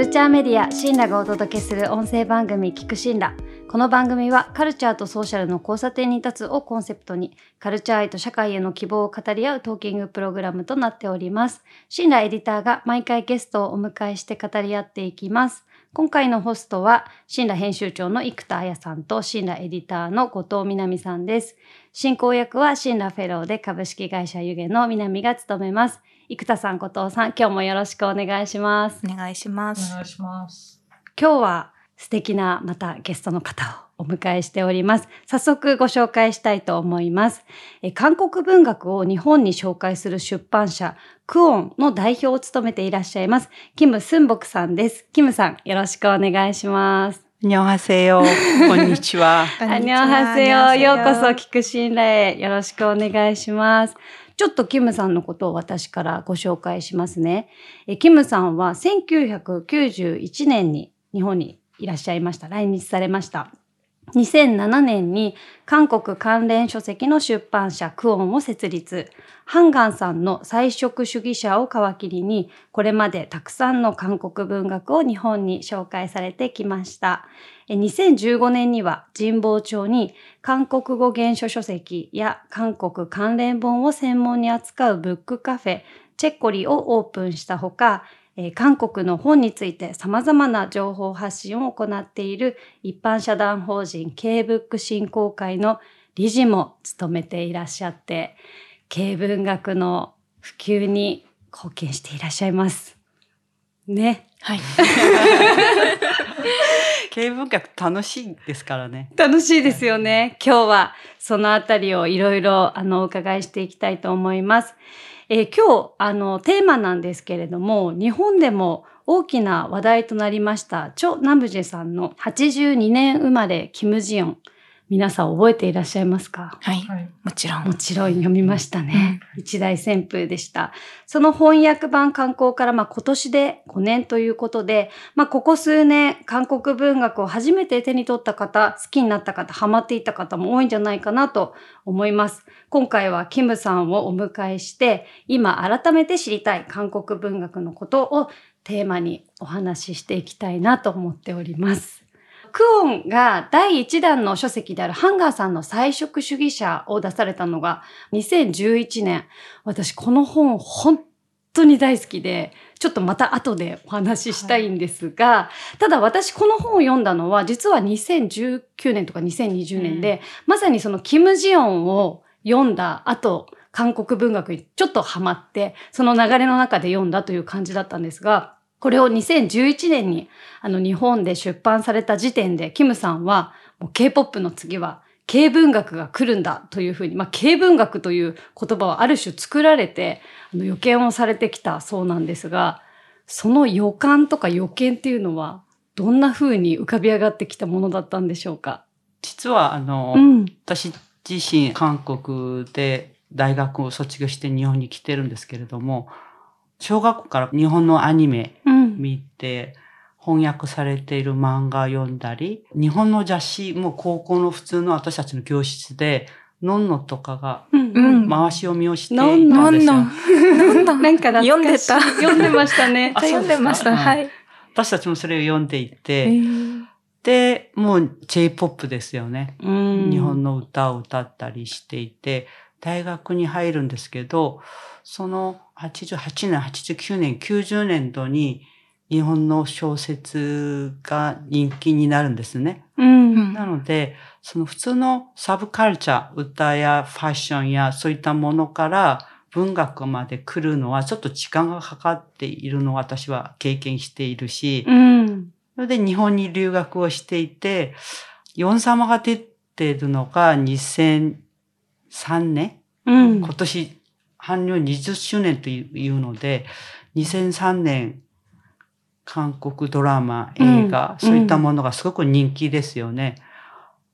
ルチャーメディアシンラがお届けする音声番組聞くシンラこの番組はカルチャーとソーシャルの交差点に立つをコンセプトにカルチャー愛と社会への希望を語り合うトーキングプログラムとなっておりますシンラエディターが毎回ゲストをお迎えして語り合っていきます今回のホストは、新羅編集長の生田彩さんと、新羅エディターの後藤みなみさんです。進行役は、新羅フェローで株式会社湯気の南が務めます。生田さん、後藤さん、今日もよろしくお願いします。お願いします。お願いします。今日は素敵なまたゲストの方をお迎えしております。早速ご紹介したいと思います。え韓国文学を日本に紹介する出版社、クオンの代表を務めていらっしゃいます、キム・スンボクさんです。キムさん、よろしくお願いします。にょはせよ。こんにちは。にょはせよ。ようこそ、聞く信頼へよろしくお願いします。ちょっとキムさんのことを私からご紹介しますね。えキムさんは1991年に日本にいらっしゃいました。来日されました。2007年に韓国関連書籍の出版社クオンを設立。ハンガンさんの菜食主義者を皮切りに、これまでたくさんの韓国文学を日本に紹介されてきました。2015年には神保町に韓国語原書書籍や韓国関連本を専門に扱うブックカフェ、チェッコリをオープンしたほか、え韓国の本について様々な情報発信を行っている一般社団法人 K-BOOK 振興会の理事も務めていらっしゃって、K 文学の普及に貢献していらっしゃいます。ね。はい。K 文学楽しいですからね。楽しいですよね。今日はそのあたりをいろいろあのお伺いしていきたいと思います。えー、今日、あの、テーマなんですけれども、日本でも大きな話題となりました、チョ・ナムジェさんの82年生まれ、キム・ジヨン。皆さん覚えていらっしゃいますか？はい。もちろん。もちろん読みましたね。うん、一大旋風でした。その翻訳版刊行からまあ今年で5年ということで、まあここ数年韓国文学を初めて手に取った方、好きになった方、ハマっていた方も多いんじゃないかなと思います。今回はキムさんをお迎えして、今改めて知りたい韓国文学のことをテーマにお話ししていきたいなと思っております。クオンが第1弾の書籍であるハンガーさんの菜食主義者を出されたのが2011年。私この本本当に大好きで、ちょっとまた後でお話ししたいんですが、はい、ただ私この本を読んだのは実は2019年とか2020年で、うん、まさにそのキム・ジヨンを読んだ後、韓国文学にちょっとハマって、その流れの中で読んだという感じだったんですが、これを2011年にあの日本で出版された時点で、キムさんはもう K-POP の次は軽文学が来るんだというふうに、まあ、軽文学という言葉をある種作られて、あの予見をされてきたそうなんですが、その予感とか予見っていうのは、どんなふうに浮かび上がってきたものだったんでしょうか？実は、あの、うん、私自身韓国で大学を卒業して日本に来てるんですけれども、小学校から日本のアニメ見て、翻訳されている漫画読んだり、日本の雑誌、もう高校の普通の私たちの教室で、のんのとかが、回し読みをしていたんですよ。のんの。なんか読んでた。読んでましたね。読んでました。はい。私たちもそれを読んでいて、で、もう J-POP ですよね。日本の歌を歌ったりしていて、大学に入るんですけど、その88年、89年、90年度に日本の小説が人気になるんですね。うん、なので、その普通のサブカルチャー、歌やファッションやそういったものから文学まで来るのはちょっと時間がかかっているのを私は経験しているし、うん、それで日本に留学をしていて、ヨン様が出てるのが2003年、うん、今年韓流20周年というので、2003年、韓国ドラマ、映画、うん、そういったものがすごく人気ですよね。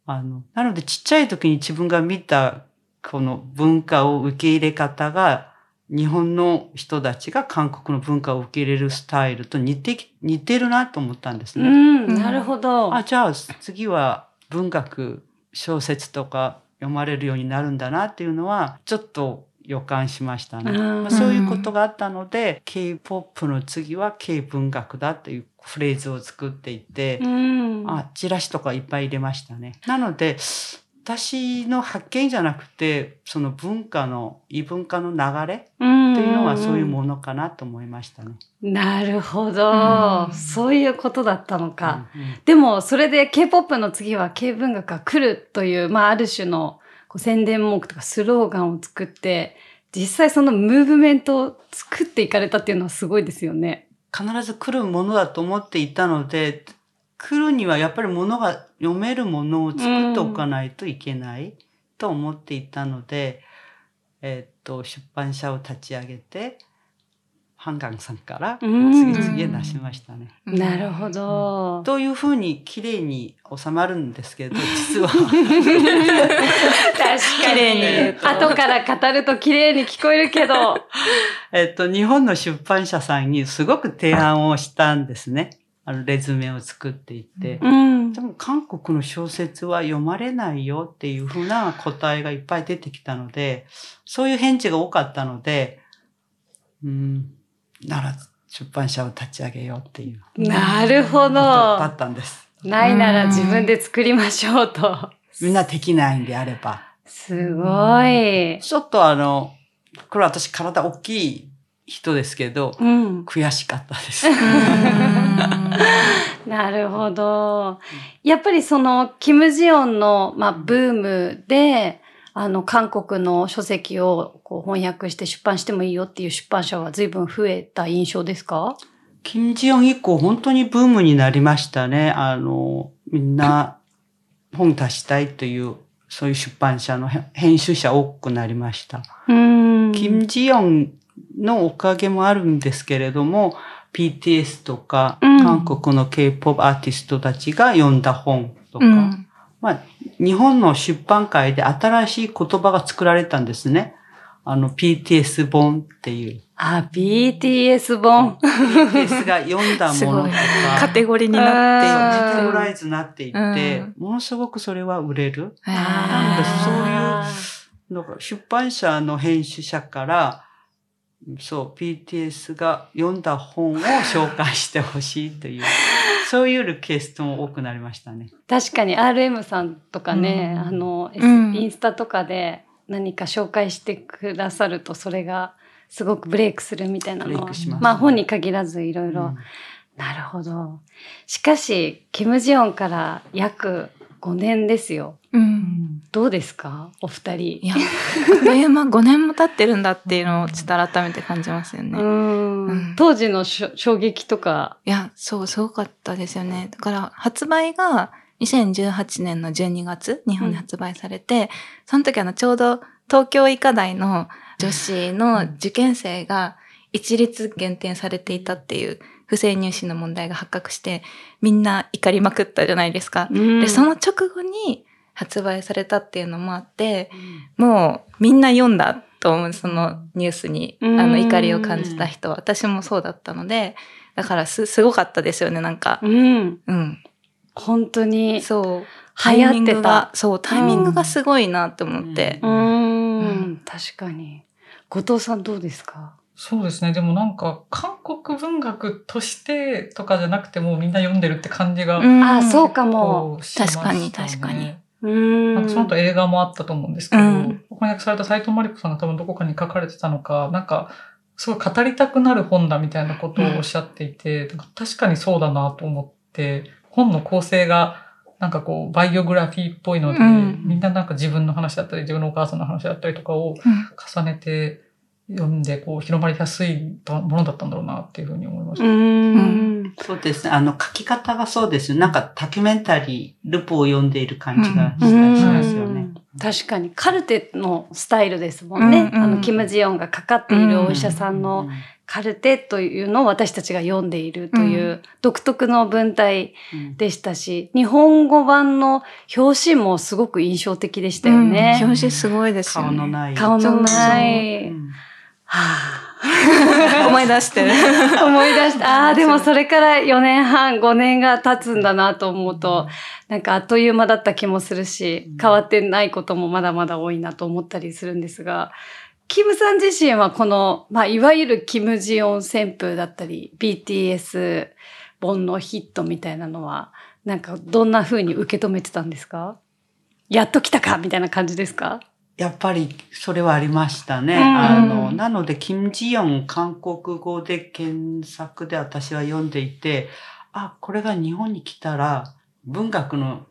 あの、なのでちっちゃい時に自分が見たこの文化を受け入れ方が、日本の人たちが韓国の文化を受け入れるスタイルと似て、似てるなと思ったんですね。うん、なるほど。あ、じゃあ次は文学、小説とか読まれるようになるんだなっていうのは、ちょっと予感しましたね。まあ、そういうことがあったので、K-POP の次は K 文学だというフレーズを作っていて、うん、あ、チラシとかいっぱい入れましたね。なので、私の発見じゃなくて、その文化の、異文化の流れっていうのはそういうものかなと思いましたね。なるほど、うん、そういうことだったのか。うんうん、でも、それで K-POP の次は K 文学が来るという、まあ、ある種のこう宣伝文句とかスローガンを作って、実際そのムーブメントを作っていかれたっていうのはすごいですよね。必ず来るものだと思っていたので、来るにはやっぱりものが読めるものを作っておかないといけないと思っていたので、うん、えっと、出版社を立ち上げて、ハンガンさんから次々出しましたね。なるほど。というふうに綺麗に収まるんですけど、実は。確かに。後から語ると綺麗に聞こえるけど。えっと、日本の出版社さんにすごく提案をしたんですね。あの、レズメを作っていって。うん、でも、韓国の小説は読まれないよっていうふうな答えがいっぱい出てきたので、そういう返事が多かったので、うん、なら出版社を立ち上げようっていう。なるほど。だったんです。ないなら自分で作りましょうと。みんなできないんであれば。すごい。ちょっとあの、これ私体大きい人ですけど、うん、悔しかったです。なるほど。やっぱりその、キム・ジヨンの、まあ、ブームで、あの、韓国の書籍をこう翻訳して出版してもいいよっていう出版社は随分増えた印象ですか？金ジヨン以降本当にブームになりましたね。あの、みんな本出したいという、そういう出版社の編集者多くなりました。金ジヨンのおかげもあるんですけれども、PTS とか、韓国の K-POP アーティストたちが読んだ本とか、うん、まあ、日本の出版界で新しい言葉が作られたんですね。あの、PTS 本っていう。あ、BTS 本。BTS が読んだものとか。カテゴリーになってカテゴライズになっていって、ものすごくそれは売れる？なので、そういう、出版社の編集者から、そう、PTS が読んだ本を紹介してほしいという。そういうリクエストも多くなりましたね。確かに RM さんとかね、うん、あの、うん、インスタとかで何か紹介してくださるとそれがすごくブレイクするみたいなのは、ね、まあ本に限らずいろいろ。なるほど。しかし、キム・ジヨンから約5年ですよ。うん、どうですか？お二人。いや、えまあ5年も経ってるんだっていうのをちょっと改めて感じますよね。うん、当時の衝撃とか？いや、そう、すごかったですよね。だから発売が2018年の12月、日本で発売されて、うん、その時あのちょうど東京医科大の女子の受験生が一律減点されていたっていう不正入試の問題が発覚して、みんな怒りまくったじゃないですか。うん、で、その直後に発売されたっていうのもあって、うん、もうみんな読んだと思う、そのニュースに、あの怒りを感じた人は、私もそうだったので、だからす、すごかったですよね、なんか。うん。うん。本当に。そう。流行ってた。そう、タイミングがすごいなって思って。うん。うん、確かに。後藤さんどうですか？そうですね。でもなんか、韓国文学としてとかじゃなくてもみんな読んでるって感じが、うん、あ、そうかも。確かに、確かに。うん。その後映画もあったと思うんですけど、うん、翻訳された斎藤真理子さんが多分どこかに書かれてたのか、なんか、すごい語りたくなる本だみたいなことをおっしゃっていて、うん、確かにそうだなと思って、本の構成がなんかこう、バイオグラフィーっぽいので、うん、みんななんか自分の話だったり、自分のお母さんの話だったりとかを重ねて、読んで、こう、広まりやすいものだったんだろうなっていうふうに思いました。うん、そうですね。あの、書き方がそうです。なんか、タキュメンタリー、ルポを読んでいる感じがしたりしますよね。確かに、カルテのスタイルですもんね。あの、キム・ジヨンがかかっているお医者さんのカルテというのを私たちが読んでいるという独特の文体でしたし、日本語版の表紙もすごく印象的でしたよね。表紙すごいですよね。顔のない。顔のない。はあ、思い出してる。思い出して、ああ、でもそれから4年半、5年が経つんだなと思うと、なんかあっという間だった気もするし、変わってないこともまだまだ多いなと思ったりするんですが、キムさん自身はこの、まあ、いわゆるキム・ジヨン旋風だったり、BTS 本のヒットみたいなのは、なんかどんな風に受け止めてたんですか？やっと来たかみたいな感じですか？やっぱりそれはありましたね。あの、なので、キム・ジヨン韓国語で検索で私は読んでいて、あ、これが日本に来たら文学の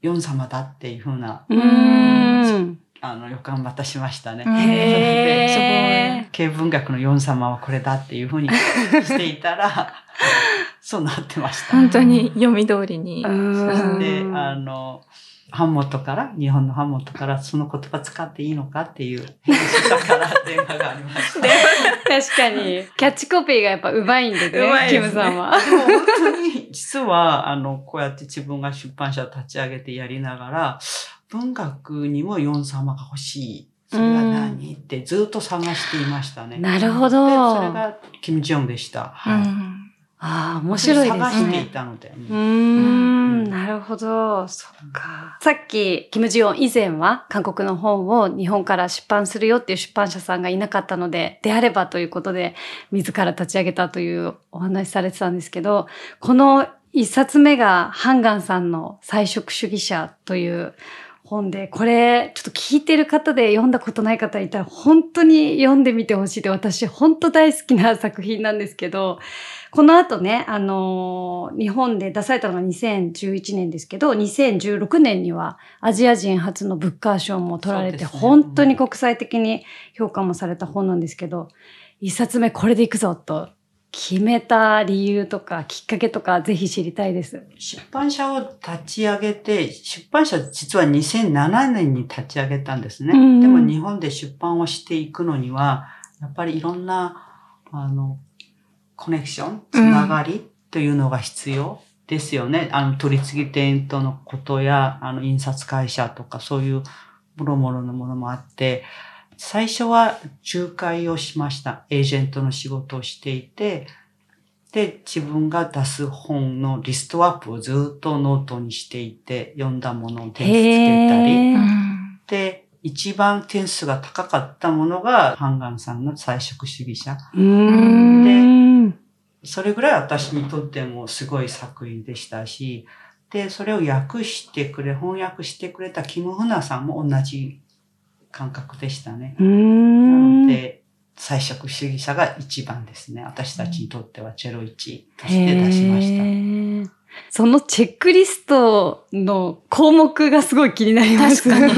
ヨン様だっていうふうな、うんあの予感またしましたね。へー。軽文学のヨン様はこれだっていうふうにしていたら、そうなってました。本当に読み通りに。そして、あの、ハンモットから、日本のハンモットからその言葉使っていいのかっていう編集者から電話がありました。確かに。キャッチコピーがやっぱ上手いんでね、キムさんは。でも本当に、実は、あの、こうやって自分が出版社を立ち上げてやりながら、文学にもヨン様が欲しい。それは何ってずっと探していましたね。なるほど。で、それがキム・ジョンでした。はい。ああ、面白いですね。探していたので。うん、なるほど。そっか。さっき、キム・ジヨン以前は韓国の本を日本から出版するよっていう出版社さんがいなかったので、であればということで、自ら立ち上げたというお話されてたんですけど、この一冊目がハンガンさんの菜食主義者という本で、これ、ちょっと聞いてる方で読んだことない方いたら、本当に読んでみてほしいで、私、本当大好きな作品なんですけど、この後ね、あのー、日本で出されたのが2011年ですけど、2016年にはアジア人初のブッカー賞も取られて、ね、本当に国際的に評価もされた本なんですけど、一冊目これでいくぞと決めた理由とかきっかけとかぜひ知りたいです。出版社を立ち上げて、出版社実は2007年に立ち上げたんですね。うんうん、でも日本で出版をしていくのには、やっぱりいろんな、あの、コネクション、つながりというのが必要ですよね。うん、あの、取り次ぎ店とのことや、あの、印刷会社とかそういうもろもろのものもあって、最初は仲介をしました。エージェントの仕事をしていて、で、自分が出す本のリストアップをずっとノートにしていて、読んだものを点数つけたり、で、一番点数が高かったものが、ハンガンさんの菜食主義者。で、それぐらい私にとってもすごい作品でしたし、で、それを訳してくれ、翻訳してくれたキム・フナさんも同じ感覚でしたね。なので、菜食主義者が一番ですね。私たちにとってはチェロ1として出しました。そのチェックリストの項目がすごい気になります。確かに。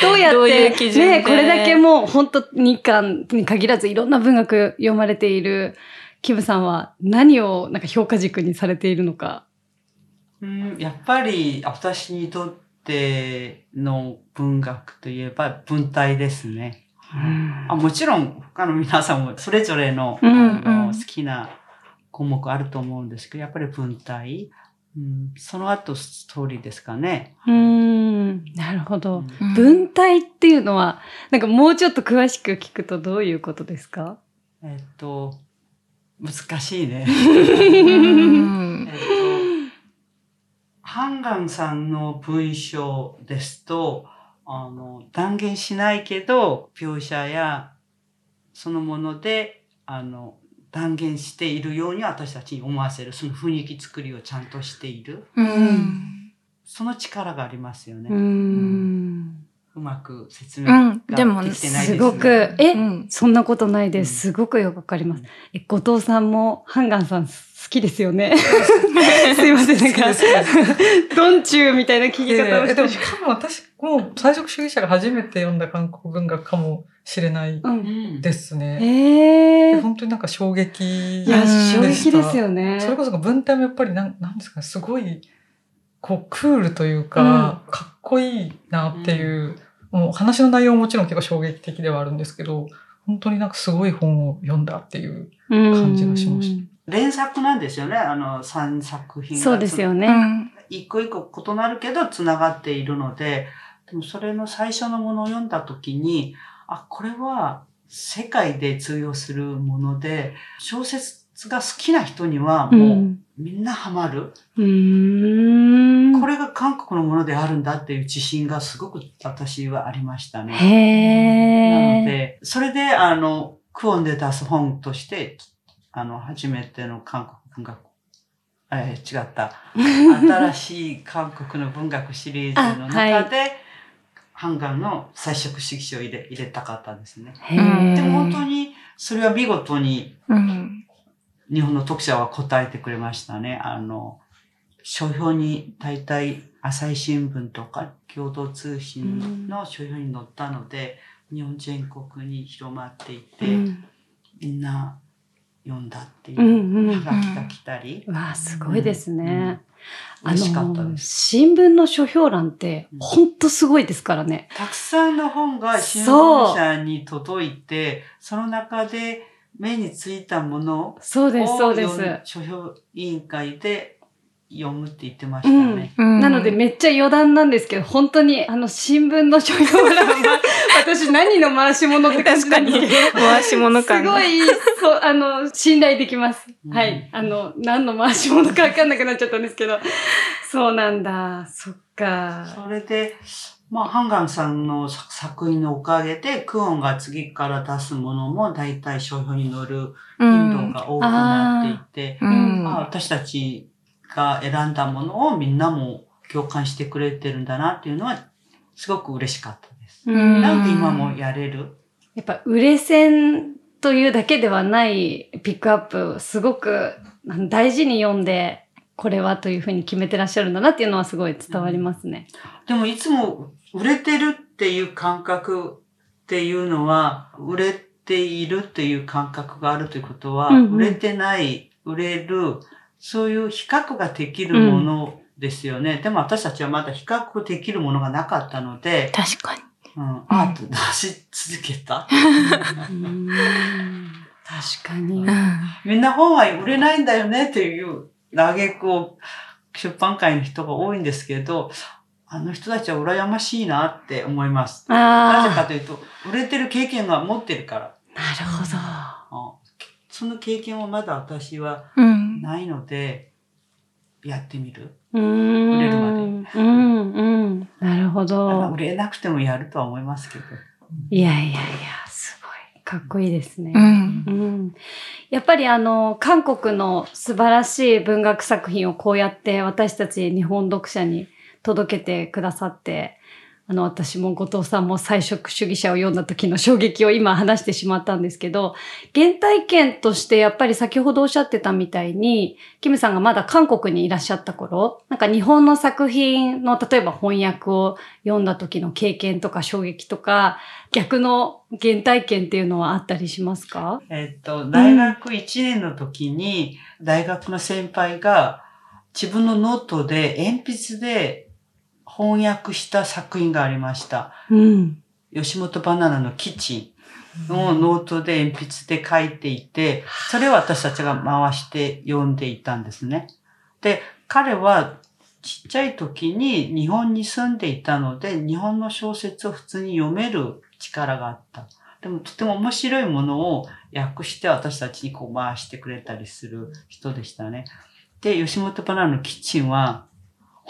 どうやって、どういう基準でね、これだけもう本当日韓に限らずいろんな文学読まれているキムさんは何をなんか評価軸にされているのか。うん、やっぱり私にとっての文学といえば文体ですね。あもちろん他の皆さんもそれぞれの,、好きな項目あると思うんですけど、やっぱり文体、うん、その後ストーリーですかね。うん、なるほど。うん文体っていうのは、なんかもうちょっと詳しく聞くとどういうことですか？えっと、難しいね。うんえっと、ハンガンさんの文章ですと、あの、断言しないけど、描写やそのもので、あの、断言しているように私たちに思わせる、その雰囲気作りをちゃんとしている。うんその力がありますよね。うーん。うまく説うん明がでもできてないですすね。ごく、え、うんそんなことないでうんす。すごくよくわかります。え、後藤さんもハンガンさん好きですよね。すいません、なんかドンチューみたいな聞き方をしてえでも、しかも私も菜食主義者が初めて読んだ韓国文学かもしれないうん。うんですね。えー。本当になんか衝撃いや、うん衝撃ですよね。それこそ文体もやっぱりなん、なんですかね、すごい、こう、クールというか、かっこいいなっていう、もう話の内容ももちろん結構衝撃的ではあるんですけど、本当になんかすごい本を読んだっていう。感じがしまし連作なんですよね。あの、3作品が。そうですよね。うん一個一個異なるけど繋がっているので、でもそれの最初のものを読んだ時に、あ、これは世界で通用するもので、小説が好きな人にはう。もうんみんなハマる。うーん。韓国のものであるんだっていう自信がすごく私はありましたね。へなので、それで、あの、クオンで出す本として、あの、初めての韓国文学、えー、違った。新しい韓国の文学シリーズの中で、ハンガンの彩色色紙を入れ入れたかったんですね。でも本当に、それは見事に、日本の読者は答えてくれましたね。あの、書評に大体朝日新聞とか共同通信の書評に載ったので、日本全国に広まっていて、うん、みんな読んだっていうはがきが来たり。うんうん、わあ、すごいですね。嬉しかったです。新聞の書評欄って、ほんとすごいですからね。たくさんの本が新聞社に届いて、その中で目についたものを、そうです、そうです。書評委員会で読むって言ってましたね。うん、なのでめっちゃ余談なんですけど、本当にあの新聞の書評欄は、私何の回し物って感じなんですけど。回し物感すごい、そう、あの、信頼できます。うん、はい。あの、何の回し物かわかんなくなっちゃったんですけど。そうなんだ。そっか。それで、まあ、ハンガンさんの作品のおかげで、クオンが次から出すものも大体商標に載る頻度が多くなっていて、うん、まあ、私たちが選んだものをみんなも共感してくれてるんだなっていうのは、すごく嬉しかったです。なので今もやれる？やっぱ、売れ線というだけではないピックアップ、すごく大事に読んで、これはというふうに決めてらっしゃるんだなっていうのはすごい伝わりますね。でもいつも売れてるっていう感覚っていうのは、売れているっていう感覚があるということは、うんうん、売れてない、売れる、そういう比較ができるものですよね。うん、でも私たちはまだ比較できるものがなかったので。確かに。うん、アート出し続けた？確かに。みんな本は売れないんだよねっていう嘆くを出版界の人が多いんですけど、あの人たちは羨ましいなって思います。なぜかというと、売れてる経験が持ってるから。なるほど。その経験はまだ私はないので、うん、やってみる？売れるまで。うんうん。なるほど。売れなくてもやるとは思いますけど。いやいやいや、すごい。かっこいいですね。うん、うん、やっぱりあの、韓国の素晴らしい文学作品をこうやって私たち日本読者に届けてくださって、あの、私も後藤さんも菜食主義者を読んだ時の衝撃を今話してしまったんですけど、原体験としてやっぱり先ほどおっしゃってたみたいに、キムさんがまだ韓国にいらっしゃった頃、なんか日本の作品の例えば翻訳を読んだ時の経験とか衝撃とか、逆の原体験っていうのはあったりしますか？えっと、大学1年の時に、大学の先輩が自分のノートで鉛筆で翻訳した作品がありました。うん、吉本ばななのキッチンをノートで鉛筆で書いていて、それを私たちが回して読んでいたんですね。で、彼はちっちゃい時に日本に住んでいたので、日本の小説を普通に読める力があった。でもとても面白いものを訳して私たちにこう回してくれたりする人でしたね。で、吉本バナナのキッチンは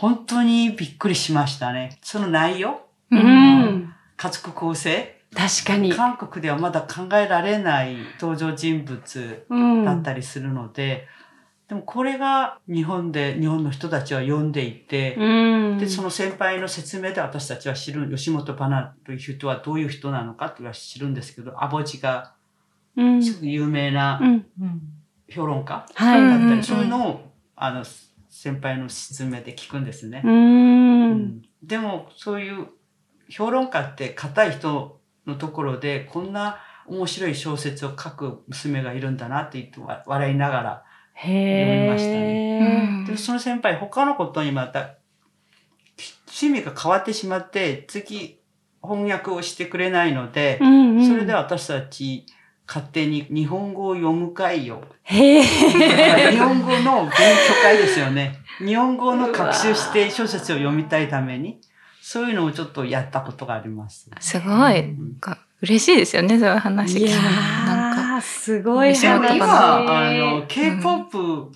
本当にびっくりしましたね。その内容？うん。家族構成？確かに。韓国ではまだ考えられない登場人物だったりするので、うん、でもこれが日本で、日本の人たちは読んでいて、うん、で、その先輩の説明で私たちは知る、吉本バナという人はどういう人なのかって知るんですけど、アボジが、すごく有名な評論家だったり、そういうのを、あの、先輩の説明で聞くんですね。うん、でもそういう評論家って硬い人のところでこんな面白い小説を書く娘がいるんだなって言って笑いながら読みましたね。でその先輩他のことにまた趣味が変わってしまって次翻訳をしてくれないので、うんうん、それで私たち勝手に日本語を読む会を。へ 日本語の勉強会ですよね。日本語の学習して小説を読みたいために、そういうのをちょっとやったことがあります。すごい。うん、嬉しいですよね、そういう話聞いなんか。すごい話。今、あの、K-POP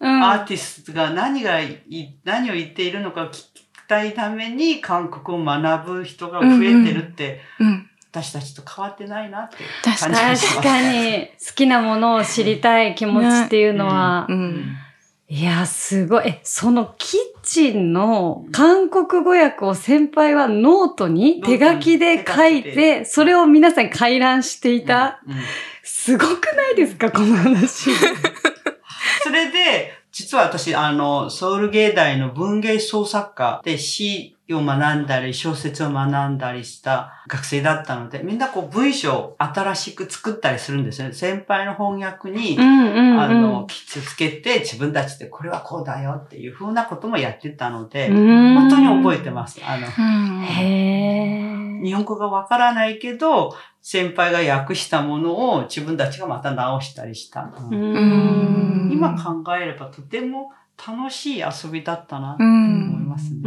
アーティストが何がい、何を言っているのか聞きたいために韓国を学ぶ人が増えてるって、うんうん、私たちと変わってないなって感じがします。確かに、好きなものを知りたい気持ちっていうのは、うん、いや、すごい。え、そのキッチンの韓国語訳を先輩はノートに手書きで書いて、それを皆さん回覧していた。すごくないですか、この話。それで、実は私、あの、ソウル芸大の文芸創作科で詩を学んだり、小説を学んだりした学生だったので、みんなこう文章を新しく作ったりするんですね。先輩の翻訳に、うんうんうん、あの、きつけて自分たちでこれはこうだよっていうふうなこともやってたので、本当に覚えてます。あの、日本語がわからないけど、先輩が訳したものを自分たちがまた直したりした。今考えればとても楽しい遊びだったなって思いますね。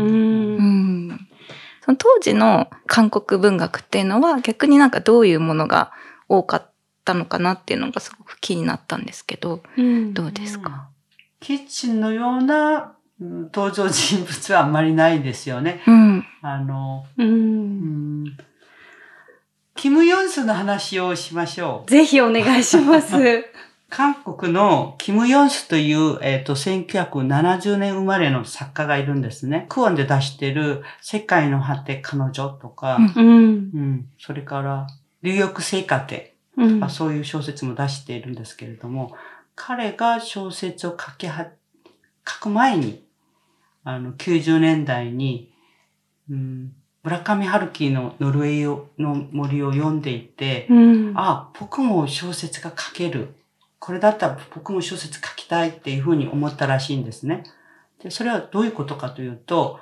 その当時の韓国文学っていうのは逆になんかどういうものが多かったのかなっていうのがすごく気になったんですけど、うん、どうですか、キッチンのような登場人物はあんまりないですよね。うん、あの、うん、キム・ヨンスの話をしましょう。ぜひお願いします。韓国のキム・ヨンスという、えっ、ー、と、1970年生まれの作家がいるんですね。クオンで出してる世界の果て彼女とか、うん、うん、それから、流浴聖歌てとか、うん、そういう小説も出しているんですけれども、彼が小説を書きは、書く前に、あの、90年代に、うん、村上春樹のノルウェーの森を読んでいて、うん、あ、僕も小説が書ける。これだったら僕も小説書きたいっていうふうに思ったらしいんですね。で、それはどういうことかというと、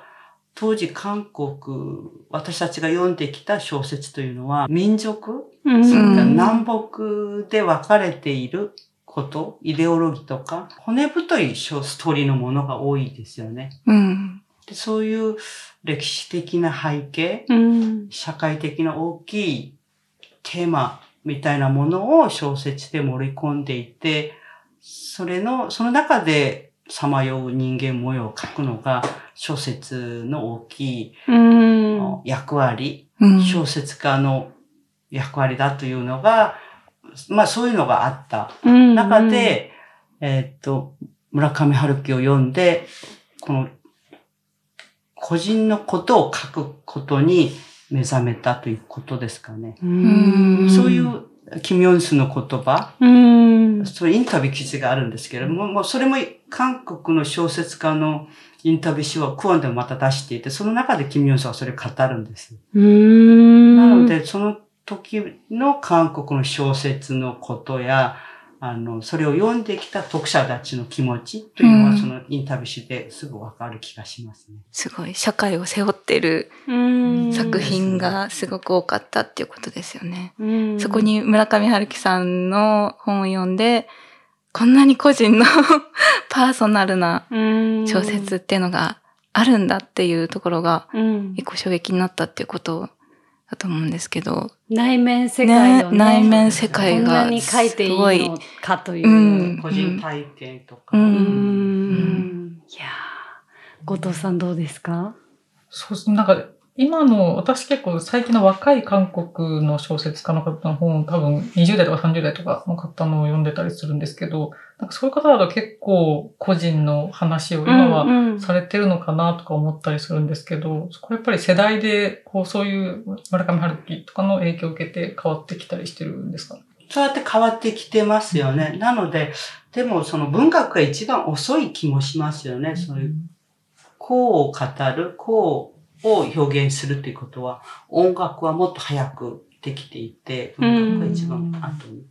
当時韓国、私たちが読んできた小説というのは、民族、うん、それから南北で分かれていること、イデオロギーとか、骨太いストーリーのものが多いですよね。うん、でそういう歴史的な背景、うん、社会的な大きいテーマみたいなものを小説で盛り込んでいて、それの、その中でさまよう人間模様を書くのが小説の大きい役割、小説家の役割だというのが、まあそういうのがあった。中で、えっと、村上春樹を読んで、この個人のことを書くことに目覚めたということですかね。うそういうキム・ヨンスの言葉、うそうインタビュー記事があるんですけれども、もうそれも韓国の小説家のインタビュー誌をクオンでもまた出していて、その中でキム・ヨンスはそれを語るんです。なので、その時の韓国の小説のことや、あの、それを読んできた読者たちの気持ちというのは、そのインタビューしてすぐわかる気がしますね。すごい、社会を背負ってる作品がすごく多かったっていうことですよね。そこに村上春樹さんの本を読んで、こんなに個人の パーソナルな小説っていうのがあるんだっていうところが、一個衝撃になったっていうことをだと思うんですけど。内面世界の、ね、内面世界がこんなに書いていいのかという。うん、個人体験とか。うん。うん、いや後藤さんどうですか？そうですなんか今の、私結構最近の若い韓国の小説家の方の本、多分20代とか30代とかの方のを読んでたりするんですけど、なんかそういう方だと結構個人の話を今はされてるのかなとか思ったりするんですけど、うんうん、そこやっぱり世代で、こうそういう村上春樹とかの影響を受けて変わってきたりしてるんですかそうやって変わってきてますよね。なので、でもその文学が一番遅い気もしますよね。そういう、こうを語る、こうを表現するっていうことは、音楽はもっと早くできていて、文学が一番後に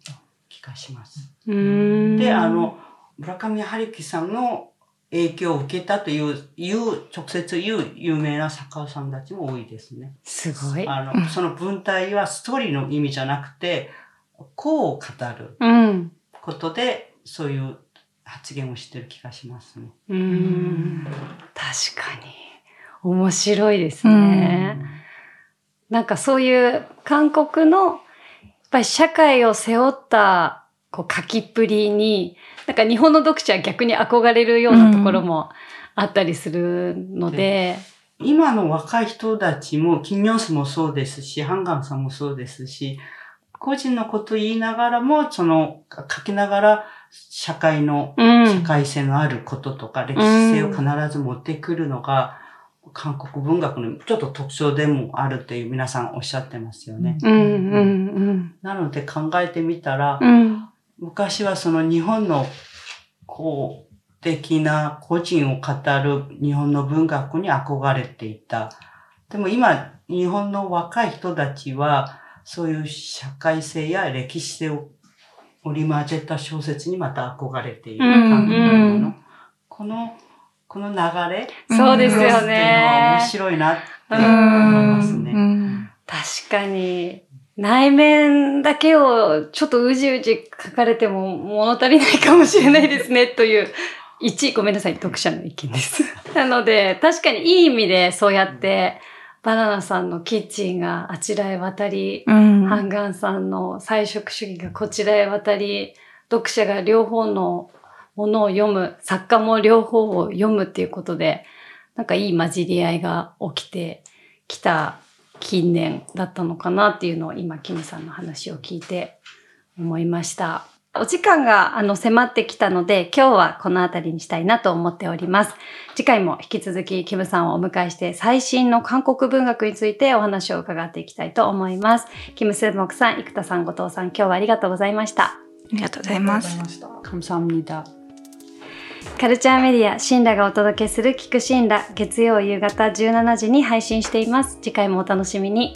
気がします。で、あの、村上春樹さんの影響を受けたという、いう、直接言う有名な作家さんたちも多いですね。すごい。あの、その文体はストーリーの意味じゃなくて、こう語ることで、そういう発言をしてる気がしますね。うん。確かに。面白いですね。うん、なんかそういう韓国のやっぱり社会を背負ったこう書きっぷりに、なんか日本の読者は逆に憧れるようなところもあったりするので、今の若い人たちも、金ニョンスもそうですし、ハンガンさんもそうですし、個人のこと言いながらも、その、書きながら、社会の、社会性のあることとか、歴史性を必ず持ってくるのが、韓国文学のちょっと特徴でもあるっていう皆さんおっしゃってますよね。うん。うん。うん、なので考えてみたら、うん、昔はその日本のこう的な個人を語る日本の文学に憧れていた。でも今、日本の若い人たちは、そういう社会性や歴史性を織り交ぜた小説にまた憧れている感じの、この、この流れ？そうですよね。面白いなって思いますね。うん、確かに。内面だけをちょっとうじうじ書かれても物足りないかもしれないですねという1、ごめんなさい、読者の意見です。なので、確かにいい意味でそうやって、バナナさんのキッチンがあちらへ渡り、うん、ハンガンさんの菜食主義がこちらへ渡り、読者が両方のものを読む、作家も両方を読むっていうことで、なんかいい混じり合いが起きてきた近年だったのかなっていうのを今、キムさんの話を聞いて思いました。お時間があの迫ってきたので、今日はこの辺りにしたいなと思っております。次回も引き続きキムさんをお迎えして最新の韓国文学についてお話を伺っていきたいと思います。キムスーモクさん、生田さん、後藤さん、今日はありがとうございました。ありがとうございます。감사합니 다。 カルチャーメディア、シンラがお届けする聞くシンラ、月曜夕方17時に配信しています。次回もお楽しみに。